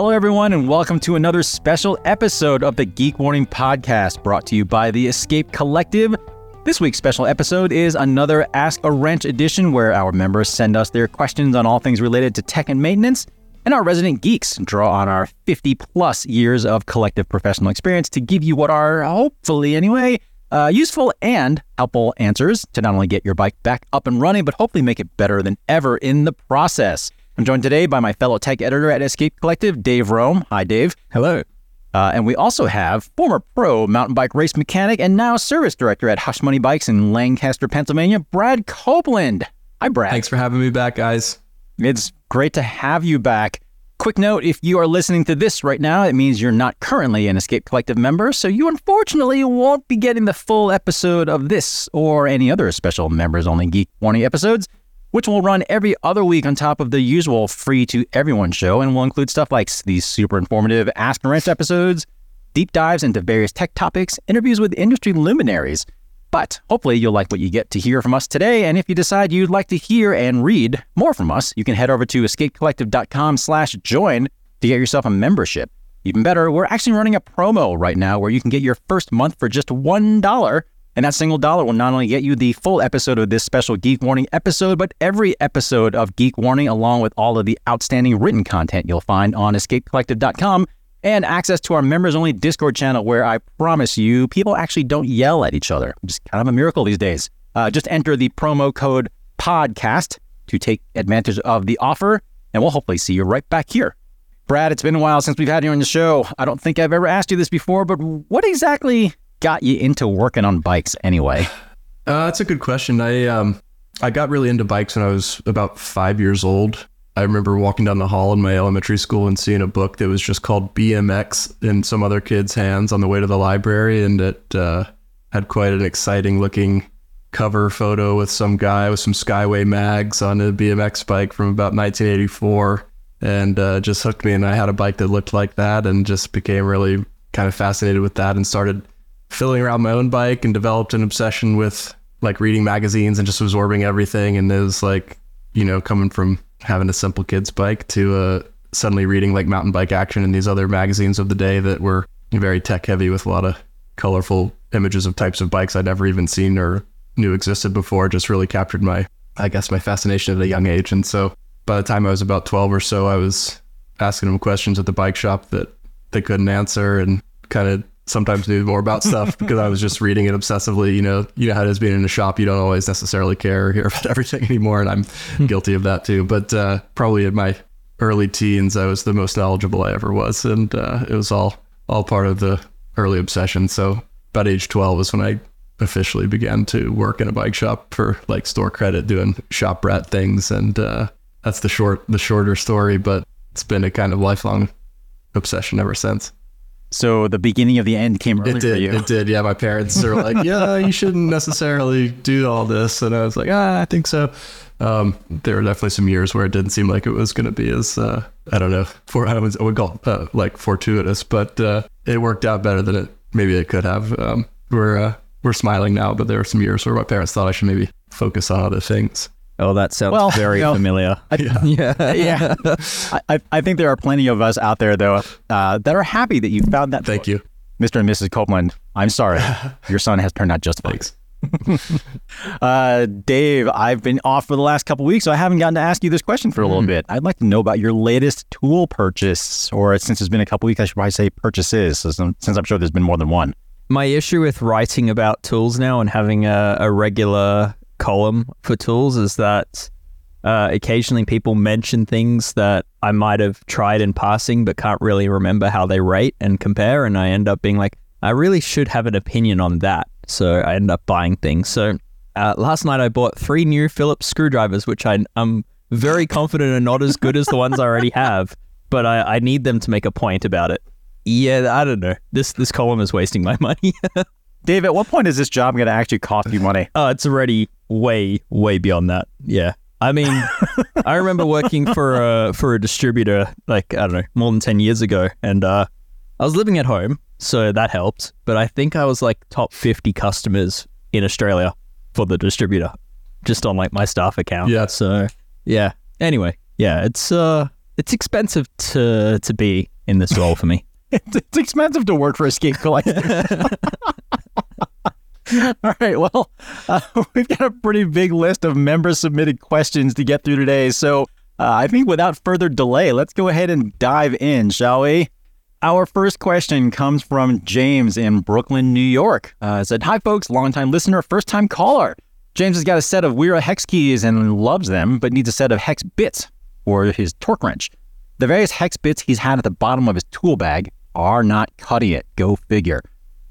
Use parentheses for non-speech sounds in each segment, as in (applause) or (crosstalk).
Hello, everyone, and welcome to another special episode of the Geek Warning Podcast brought to you by the Escape Collective. This week's special episode is another Ask a Wrench edition where our members send us their questions on all things related to tech and maintenance, and our resident geeks draw on our 50 plus years of collective professional experience to give you what are, hopefully anyway, uh, useful and helpful answers to not only get your bike back up and running, but hopefully make it better than ever in the process. I'm joined today by my fellow tech editor at Escape Collective, Dave Rome. Hi, Dave. Hello. Uh, and we also have former pro mountain bike race mechanic and now service director at Hush Money Bikes in Lancaster, Pennsylvania, Brad Copeland. Hi, Brad. Thanks for having me back, guys. It's great to have you back. Quick note if you are listening to this right now, it means you're not currently an Escape Collective member, so you unfortunately won't be getting the full episode of this or any other special members only Geek Warning episodes which will run every other week on top of the usual free to everyone show and will include stuff like these super informative Ask a Wrench episodes, deep dives into various tech topics, interviews with industry luminaries. But hopefully you'll like what you get to hear from us today. And if you decide you'd like to hear and read more from us, you can head over to escapecollective.com slash join to get yourself a membership. Even better, we're actually running a promo right now where you can get your first month for just $1 and that single dollar will not only get you the full episode of this special Geek Warning episode, but every episode of Geek Warning, along with all of the outstanding written content you'll find on escapecollective.com and access to our members only Discord channel, where I promise you, people actually don't yell at each other. Just kind of a miracle these days. Uh, just enter the promo code podcast to take advantage of the offer, and we'll hopefully see you right back here. Brad, it's been a while since we've had you on the show. I don't think I've ever asked you this before, but what exactly got you into working on bikes anyway? Uh, that's a good question. I um, I got really into bikes when I was about five years old. I remember walking down the hall in my elementary school and seeing a book that was just called BMX in some other kid's hands on the way to the library, and it uh, had quite an exciting looking cover photo with some guy with some Skyway mags on a BMX bike from about 1984, and uh, just hooked me. And I had a bike that looked like that, and just became really kind of fascinated with that, and started filling around my own bike and developed an obsession with like reading magazines and just absorbing everything. And it was like, you know, coming from having a simple kid's bike to uh, suddenly reading like mountain bike action and these other magazines of the day that were very tech heavy with a lot of colorful images of types of bikes I'd never even seen or knew existed before just really captured my, I guess, my fascination at a young age. And so by the time I was about 12 or so, I was asking them questions at the bike shop that they couldn't answer and kind of sometimes knew more about stuff because I was just reading it obsessively. You know, you know how it is being in a shop. You don't always necessarily care or (laughs) hear about everything anymore, and I'm hmm. guilty of that too. But uh, probably in my early teens, I was the most knowledgeable I ever was, and uh, it was all all part of the early obsession. So about age 12 is when I officially began to work in a bike shop for like store credit, doing shop rat things, and uh, that's the short the shorter story. But it's been a kind of lifelong obsession ever since. So the beginning of the end came early it did, for you. It did. Yeah, my parents are like, (laughs) "Yeah, you shouldn't necessarily do all this," and I was like, "Ah, I think so." Um, there were definitely some years where it didn't seem like it was going to be as uh, I don't know, for I would, I would call it, uh, like fortuitous, but uh, it worked out better than it maybe it could have. Um, we're uh, we're smiling now, but there were some years where my parents thought I should maybe focus on other things. Oh, that sounds well, very you know, familiar. I, yeah, (laughs) yeah. yeah. (laughs) I, I think there are plenty of us out there though uh, that are happy that you found that. Thank you, Mr. and Mrs. Copeland. I'm sorry, (laughs) your son has turned out just fine. uh, Dave, I've been off for the last couple weeks, so I haven't gotten to ask you this question for a little mm. bit. I'd like to know about your latest tool purchase, or since it's been a couple weeks, I should probably say purchases, since I'm sure there's been more than one. My issue with writing about tools now and having a, a regular column for tools is that uh, occasionally people mention things that I might have tried in passing but can't really remember how they rate and compare. And I end up being like, I really should have an opinion on that. So I end up buying things. So uh, last night I bought three new Phillips screwdrivers, which I, am very confident are not as good as the ones I already have, but I, I need them to make a point about it. Yeah, I don't know. This this column is wasting my (laughs) money. Dave, at what point is this job going to actually cost you money? Oh, (laughs) it's already way, way beyond that. Yeah. I mean, (laughs) I remember working for a for a distributor like I don't know more than ten years ago, and uh, I was living at home, so that helped. But I think I was like top fifty customers in Australia for the distributor, just on like my staff account. Yeah. So yeah. Anyway, yeah, it's uh, it's expensive to to be in this role for me. it's, (laughs) it's expensive to work for Escape Collective. (laughs) All right. Well, uh, (laughs) we've got a pretty big list of member submitted questions to get through today. So uh, I think without further delay, let's go ahead and dive in, shall we? Our first question comes from James in Brooklyn, New York. Uh, said, Hi, folks, longtime listener, first time caller. James has got a set of Wera hex keys and loves them, but needs a set of hex bits for his torque wrench. The various hex bits he's had at the bottom of his tool bag are not cutting it. Go figure.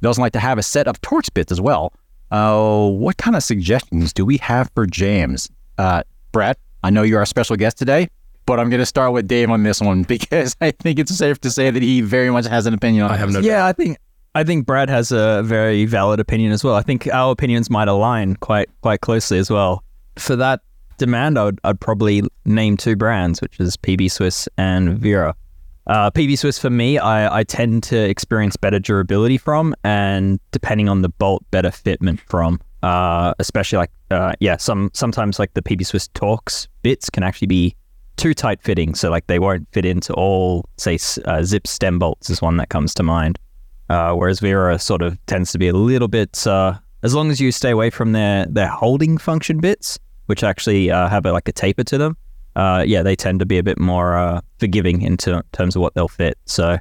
He doesn't like to have a set of Torx bits as well. Uh, what kind of suggestions do we have for James? Uh, Brad, I know you're our special guest today, but I'm going to start with Dave on this one (laughs) because I think it's safe to say that he very much has an opinion on I have no Yeah, I think I think Brad has a very valid opinion as well. I think our opinions might align quite quite closely as well. For that demand, I would I'd probably name two brands, which is PB Swiss and Wera. Uh, PB Swiss for me, I, I tend to experience better durability from, and depending on the bolt, better fitment from. Uh, especially like uh, yeah, some sometimes like the PB Swiss Torx bits can actually be too tight fitting, so like they won't fit into all say uh, Zipp stem bolts is one that comes to mind. Uh, whereas Wera sort of tends to be a little bit, uh, as long as you stay away from their their holding function bits, which actually have a, like a taper to them. Uh, yeah, they tend to be a bit more uh, forgiving in ter- terms of what they'll fit. So,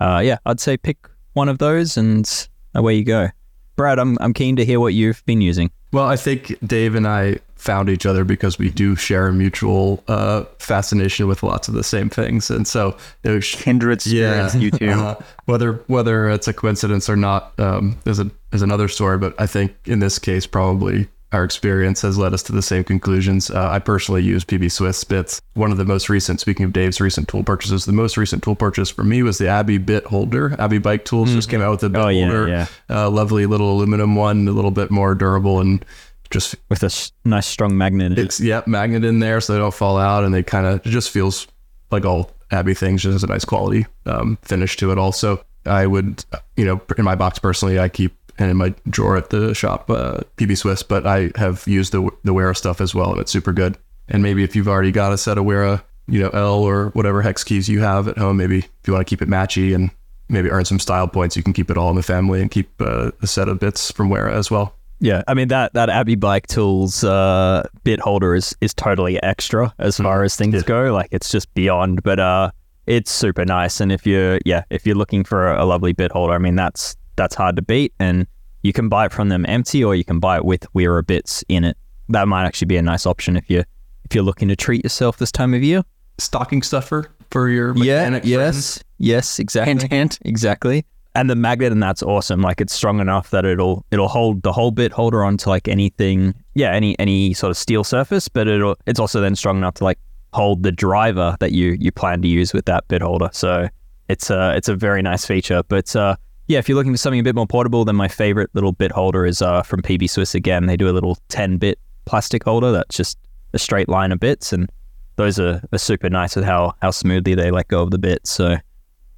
uh, yeah, I'd say pick one of those and away you go. Brad, I'm I'm keen to hear what you've been using. Well, I think Dave and I found each other because we do share a mutual uh, fascination with lots of the same things, and so it was, Kindred spirits, you two. uh, whether whether it's a coincidence or not um, is a is another story. But I think in this case, probably our experience has led us to the same conclusions. Uh, I personally use PB Swiss bits. One of the most recent, speaking of Dave's recent tool purchases, the most recent tool purchase for me was the Abbey bit holder. Abbey Bike Tools just came out with a bit Oh, yeah, holder, yeah. Uh, lovely little aluminum one, a little bit more durable and just With a s- nice strong magnet. in it. it's yep magnet in there so they don't fall out and they kind of just feels like all Abbey things just has a nice quality um, finish to it also I would you know in my box personally I keep and in my drawer at the shop uh, PB Swiss but I have used the the Wera stuff as well and it's super good and maybe if you've already got a set of Wera you know L or whatever hex keys you have at home maybe if you want to keep it matchy and maybe earn some style points you can keep it all in the family and keep uh, a set of bits from Wera as well Yeah, I mean that that Abbey Bike Tools uh, bit holder is is totally extra as far as things go. Like it's just beyond, but uh, it's super nice. And if you're yeah, if you're looking for a, a lovely bit holder, I mean that's that's hard to beat. And you can buy it from them empty, or you can buy it with Wera bits in it. That might actually be a nice option if you if you're looking to treat yourself this time of year. stocking stuffer for your mechanic friends. yes, exactly. Hint, hint. Exactly. And the magnet and that's awesome. Like it's strong enough that it'll it'll hold the whole bit holder onto like anything yeah, any any sort of steel surface, but it'll it's also then strong enough to like hold the driver that you you plan to use with that bit holder. So it's a it's a very nice feature. But uh yeah, if you're looking for something a bit more portable, then my favorite little bit holder is uh from PB Swiss again. They do a little ten bit plastic holder that's just a straight line of bits and those are, are super nice with how how smoothly they let go of the bits. So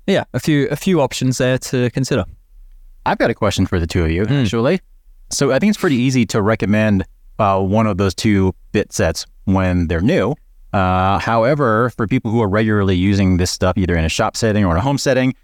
yeah, a few a few options there to consider. I've got a question for the two of you, Hmm. actually. So I think it's pretty easy to recommend uh, one of those two bit sets when they're new. Uh, however, for people who are regularly using this stuff, either in a shop setting or in a home setting,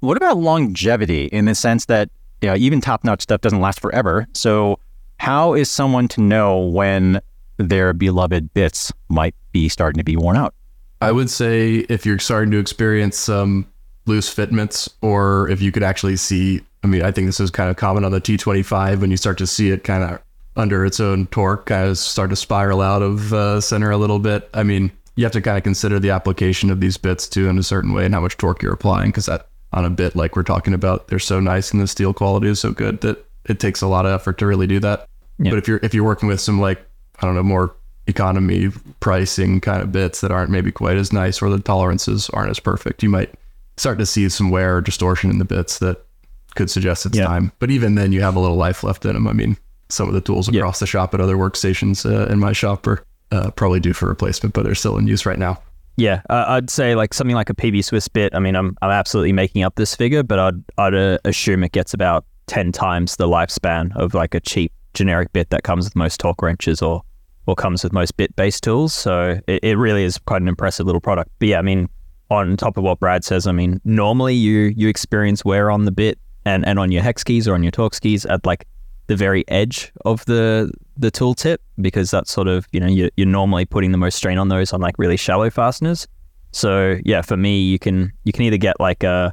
what about longevity in the sense that you know, even top notch stuff doesn't last forever? So, how is someone to know when their beloved bits might be starting to be worn out? I would say if you're starting to experience some loose fitments, or if you could actually see, I mean, I think this is kind of common on the T25 when you start to see it kind of under its own torque, kind of start to spiral out of uh, center a little bit. I mean, you have to kind of consider the application of these bits too in a certain way and how much torque you're applying because that on a bit like we're talking about, they're so nice and the steel quality is so good that it takes a lot of effort to really do that. Yeah. But if you're if you're working with some like I don't know more economy pricing kind of bits that aren't maybe quite as nice or the tolerances aren't as perfect, you might start to see some wear or distortion in the bits that could suggest it's Yeah. time. But even then, you have a little life left in them. I mean, some of the tools Yeah. across the shop at other workstations uh, in my shop are uh, probably due for replacement, but they're still in use right now. Yeah, uh, I'd say like something like a PB Swiss bit. I mean, I'm I'm absolutely making up this figure, but I'd I'd uh, assume it gets about ten times the lifespan of like a cheap generic bit that comes with most torque wrenches or or comes with most bit based tools. So it, it really is quite an impressive little product. But yeah, I mean, on top of what Brad says, I mean, normally you you experience wear on the bit and, and on your hex keys or on your Torx keys at like the very edge of the the tool tip because that's sort of you know you're, you're normally putting the most strain on those on like really shallow fasteners. So yeah, for me, you can you can either get like a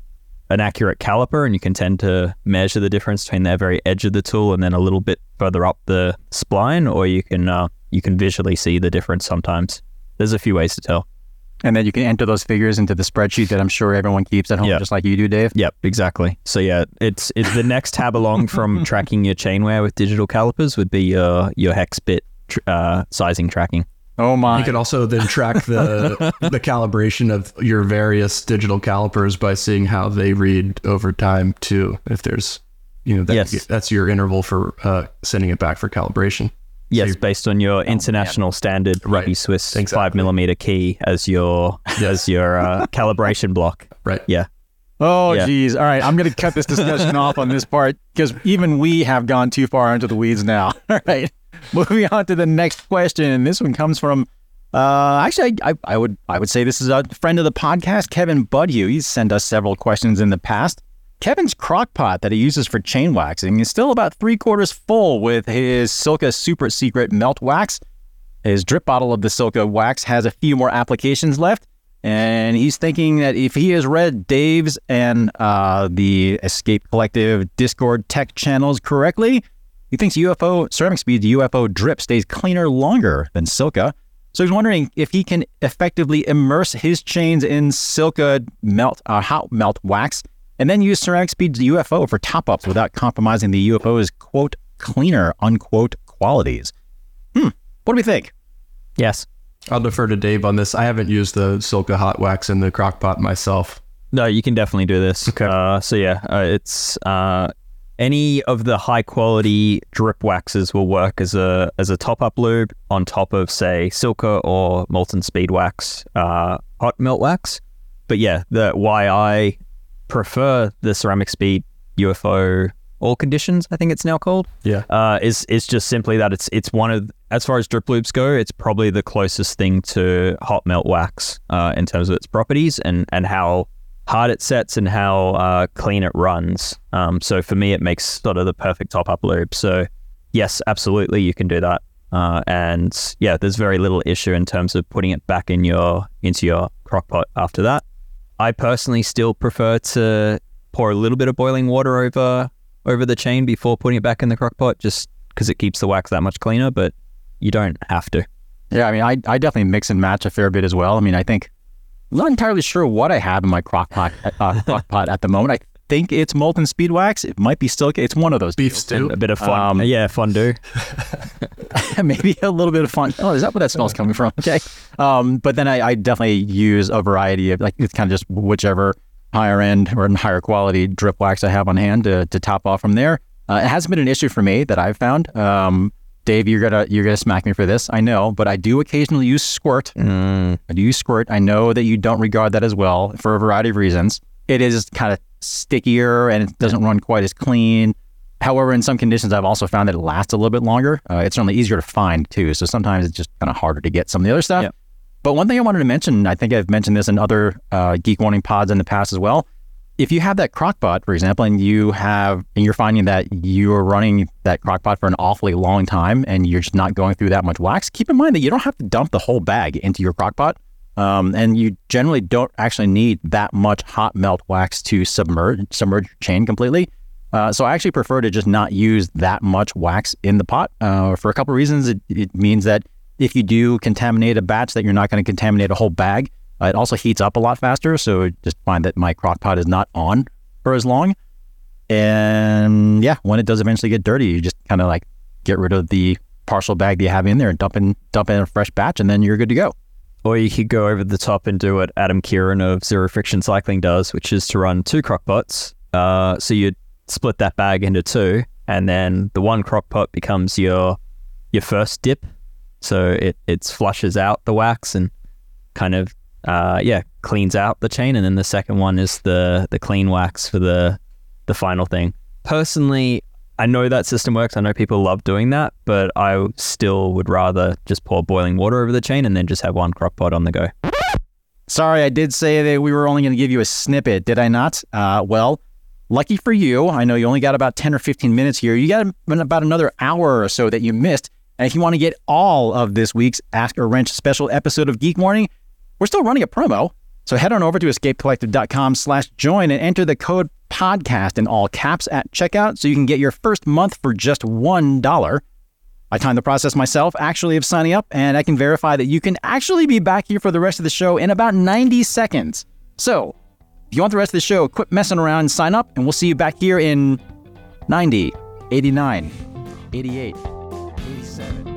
an accurate caliper and you can tend to measure the difference between the very edge of the tool and then a little bit further up the spline, or you can uh, you can visually see the difference sometimes. There's a few ways to tell. And then you can enter those figures into the spreadsheet that I'm sure everyone keeps at home, Yeah. just like you do, Dave. Yep, exactly. So yeah, it's it's the next tab along (laughs) from tracking your chain wear with digital calipers would be your your hex bit tr- uh, sizing tracking. Oh my! You could also then track the (laughs) the calibration of your various digital calipers by seeing how they read over time too. If there's, you know, that, Yes. that's your interval for uh, sending it back for calibration. Yes, you- based on your international standard Right. right. Swiss Exactly. five millimeter key as your (laughs) as your uh, calibration block. Right. Yeah. Oh, Yeah. geez. All right. I'm going to cut this discussion off on this part because even we have gone too far into the weeds now. (laughs) All right. Moving on to the next question. And this one comes from, uh, actually, I, I, I would I would say this is a friend of the podcast, Kevin Budhue. He's sent us several questions in the past. Kevin's crock pot that he uses for chain waxing is still about three quarters full with his Silca Super Secret Melt Wax. His drip bottle of the Silca wax has a few more applications left, and he's thinking that if he has read Dave's and uh, the Escape Collective Discord tech channels correctly, he thinks UFO Ceramic Speed's UFO drip stays cleaner longer than Silca. So he's wondering if he can effectively immerse his chains in Silca melt uh, hot melt wax and then use Ceramic Speed's UFO for top ups without compromising the UFO's quote cleaner unquote qualities. Hmm. What do we think? Yes. I'll defer to Dave on this. I haven't used the Silca hot wax in the crock pot myself. No, you can definitely do this. Okay. Uh, so yeah, uh, it's uh, any of the high quality drip waxes will work as a as a top up lube on top of say Silca or Molten Speed Wax, uh, hot melt wax. But yeah, the why I prefer the Ceramic Speed UFO all conditions, I think it's now called Yeah. uh, is is just simply that it's it's one of as far as drip lubes go, it's probably the closest thing to hot melt wax uh, in terms of its properties and and how hard it sets and how uh, clean it runs. Um, so for me, it makes sort of the perfect top up lube. So yes, absolutely, you can do that. Uh, and yeah, there's very little issue in terms of putting it back in your into your crock pot after that. I personally still prefer to pour a little bit of boiling water over over the chain before putting it back in the crock pot, just because it keeps the wax that much cleaner. But you don't have to. Yeah, I mean, I, I definitely mix and match a fair bit as well. I mean, I think not entirely sure what I have in my crock pot, uh, crock pot at the moment. I think it's molten speed wax. It might be still. It's one of those. Beef stew. A bit of fun, Um, yeah, fondue. (laughs) (laughs) maybe a little bit of fun. Oh, is that where that smell's coming from? (laughs) Okay. Um, but then I, I definitely use a variety of like it's kind of just whichever higher end or higher quality drip wax I have on hand to, to top off from there. Uh, it hasn't been an issue for me that I've found. Um, Dave, you're gonna you're gonna smack me for this. I know, but I do occasionally use squirt. Mm, I do use squirt. I know that you don't regard that as well for a variety of reasons. It is kind of stickier and it doesn't run quite as clean. However, in some conditions, I've also found that it lasts a little bit longer. Uh, it's certainly easier to find too. So sometimes it's just kind of harder to get some of the other stuff. Yep. But one thing I wanted to mention, I think I've mentioned this in other uh, Geek Warning pods in the past as well. If you have that crockpot, for example, and you have, and you're finding that you're running that crockpot for an awfully long time and you're just not going through that much wax, keep in mind that you don't have to dump the whole bag into your crockpot. Um, and you generally don't actually need that much hot melt wax to submerge submerge your chain completely. Uh, so I actually prefer to just not use that much wax in the pot uh, for a couple of reasons. It, it means that if you do contaminate a batch, that you're not going to contaminate a whole bag. Uh, it also heats up a lot faster, so just find that my crock pot is not on for as long. And yeah, when it does eventually get dirty, you just kind of like get rid of the partial bag that you have in there and dump in dump in a fresh batch, and then you're good to go. Or you could go over the top and do what Adam Kerin of Zero Friction Cycling does, which is to run two crock pots. Uh, so you split that bag into two, and then the one crock pot becomes your your first dip. So it it flushes out the wax and kind of uh, yeah cleans out the chain, and then the second one is the the clean wax for the the final thing. Personally, I know that system works. I know people love doing that, but I still would rather just pour boiling water over the chain and then just have one crock pot on the go. Sorry, I did say that we were only going to give you a snippet, did I not? Uh, well, lucky for you, I know you only got about 10 or 15 minutes here. You got about another hour or so that you missed. And if you want to get all of this week's Ask a Wrench special episode of Geek Warning, we're still running a promo. So head on over to escapecollective.com slash join and enter the code podcast in all caps at checkout so you can get your first month for just $1. I timed the process myself actually of signing up, and I can verify that you can actually be back here for the rest of the show in about 90 seconds. So, if you want the rest of the show, quit messing around and sign up, and we'll see you back here in 90, 89, 88, 87.